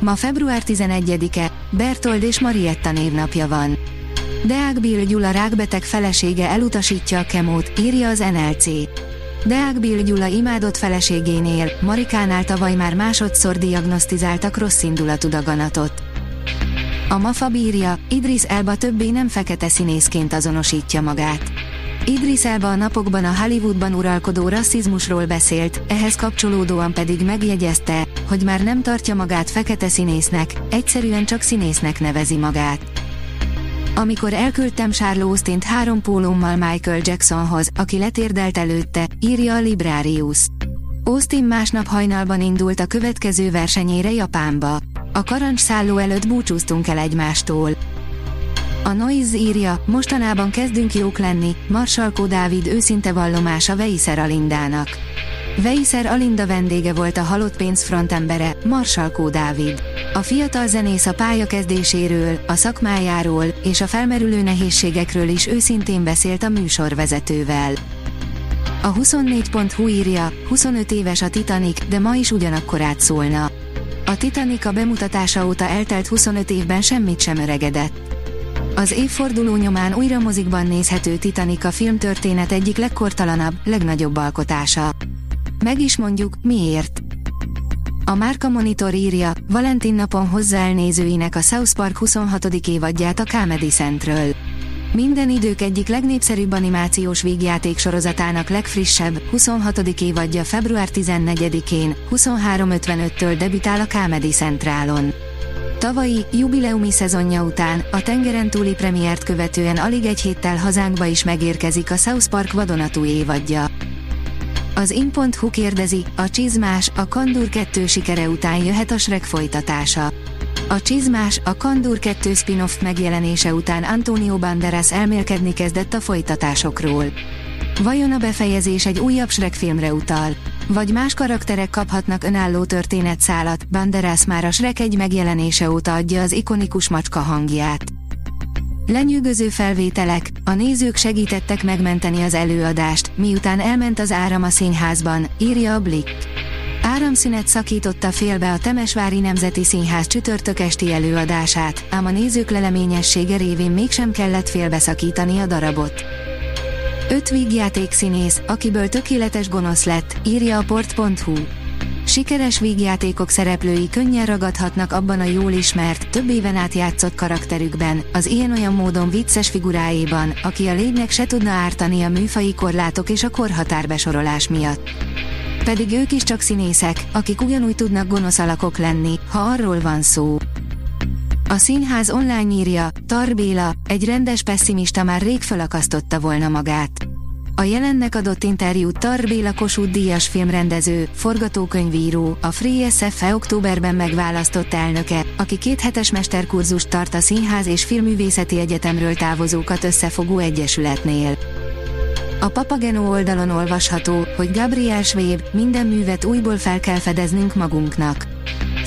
Ma február 11-e, Bertold és Marietta névnapja van. Deák Bill Gyula rákbeteg felesége elutasítja a kemót, írja az NLC. Deák Bill Gyula imádott feleségénél, Marikánál tavaly már másodszor diagnosztizáltak rosszindulatú daganatot. A MAFA bírja, Idris Elba többé nem fekete színészként azonosítja magát. Idris Elba a napokban a Hollywoodban uralkodó rasszizmusról beszélt, ehhez kapcsolódóan pedig megjegyezte, hogy már nem tartja magát fekete színésznek, egyszerűen csak színésznek nevezi magát. Amikor elküldtem Charles Austin három pólómmal Michael Jacksonhoz, aki letérdelt előtte, írja a Librarius. Austin másnap hajnalban indult a következő versenyére Japánba. A karancs szálló előtt búcsúztunk el egymástól. A Noise írja, mostanában kezdünk jók lenni, Marsalkó Dávid őszinte vallomása Veiszer Alindának. Veiszer Alinda vendége volt a halott pénz frontembere, Marsalkó Dávid. A fiatal zenész a pályakezdéséről, a szakmájáról és a felmerülő nehézségekről is őszintén beszélt a műsorvezetővel. A 24.hu írja, 25 éves a Titanic, de ma is ugyanakkor átszólna. A Titanic a bemutatása óta eltelt 25 évben semmit sem öregedett. Az évforduló nyomán újra mozikban nézhető Titanic a filmtörténet egyik legkortalanabb, legnagyobb alkotása. Meg is mondjuk, miért. A Márka Monitor írja, Valentin napon hozza el nézőinek a South Park 26. évadját a Comedy Central. Minden idők egyik legnépszerűbb animációs vígjáték sorozatának legfrissebb, 26. évadja február 14-én, 23.55-től debütál a Comedy Centralon. Tavalyi, jubileumi szezonja után, a tengeren túli premiért követően alig egy héttel hazánkba is megérkezik a South Park vadonatúj évadja. Az in.hu kérdezi, a csizmás, a Kandur 2 sikere után jöhet a Shrek folytatása. A csizmás, a Kandur 2 spin-off megjelenése után Antonio Banderas elmélkedni kezdett a folytatásokról. Vajon a befejezés egy újabb Shrek filmre utal? Vagy más karakterek kaphatnak önálló történetszálat, Banderas már a Shrek egy megjelenése óta adja az ikonikus macska hangját. Lenyűgöző felvételek, a nézők segítettek megmenteni az előadást, miután elment az áram a színházban, írja a Blick. Áramszünet szakította félbe a Temesvári Nemzeti Színház csütörtök esti előadását, ám a nézők leleményessége révén mégsem kellett félbeszakítani a darabot. Öt vígjáték színész, akiből tökéletes gonosz lett, írja a port.hu. Sikeres vígjátékok szereplői könnyen ragadhatnak abban a jól ismert, több éven át játszott karakterükben, az ilyen-olyan módon vicces figurájában, aki a lénynek se tudna ártani a műfai korlátok és a korhatárbesorolás miatt. Pedig ők is csak színészek, akik ugyanúgy tudnak gonosz alakok lenni, ha arról van szó. A színház online írja, Tarbéla, egy rendes pessimista már rég felakasztotta volna magát. A jelennek adott interjút Tarbéla Kossuth Díjas filmrendező, forgatókönyvíró, a Free SF októberben megválasztott elnöke, aki kéthetes mesterkurzust tart a Színház és Filmművészeti Egyetemről távozókat összefogó egyesületnél. A Papageno oldalon olvasható, hogy Gabriel Schwab minden művet újból fel kell fedeznünk magunknak.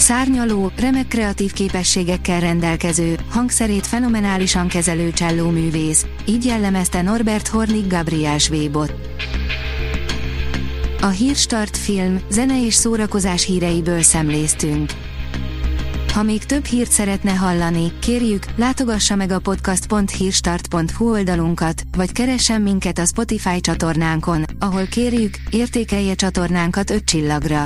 Szárnyaló, remek kreatív képességekkel rendelkező, hangszerét fenomenálisan kezelő cselló művész, így jellemezte Norbert Hornig Gabriel Schwabot. A Hírstart film, zene és szórakozás híreiből szemléztünk. Ha még több hírt szeretne hallani, kérjük, látogassa meg a podcast.hírstart.hu oldalunkat, vagy keressen minket a Spotify csatornánkon, ahol kérjük, értékelje csatornánkat 5 csillagra.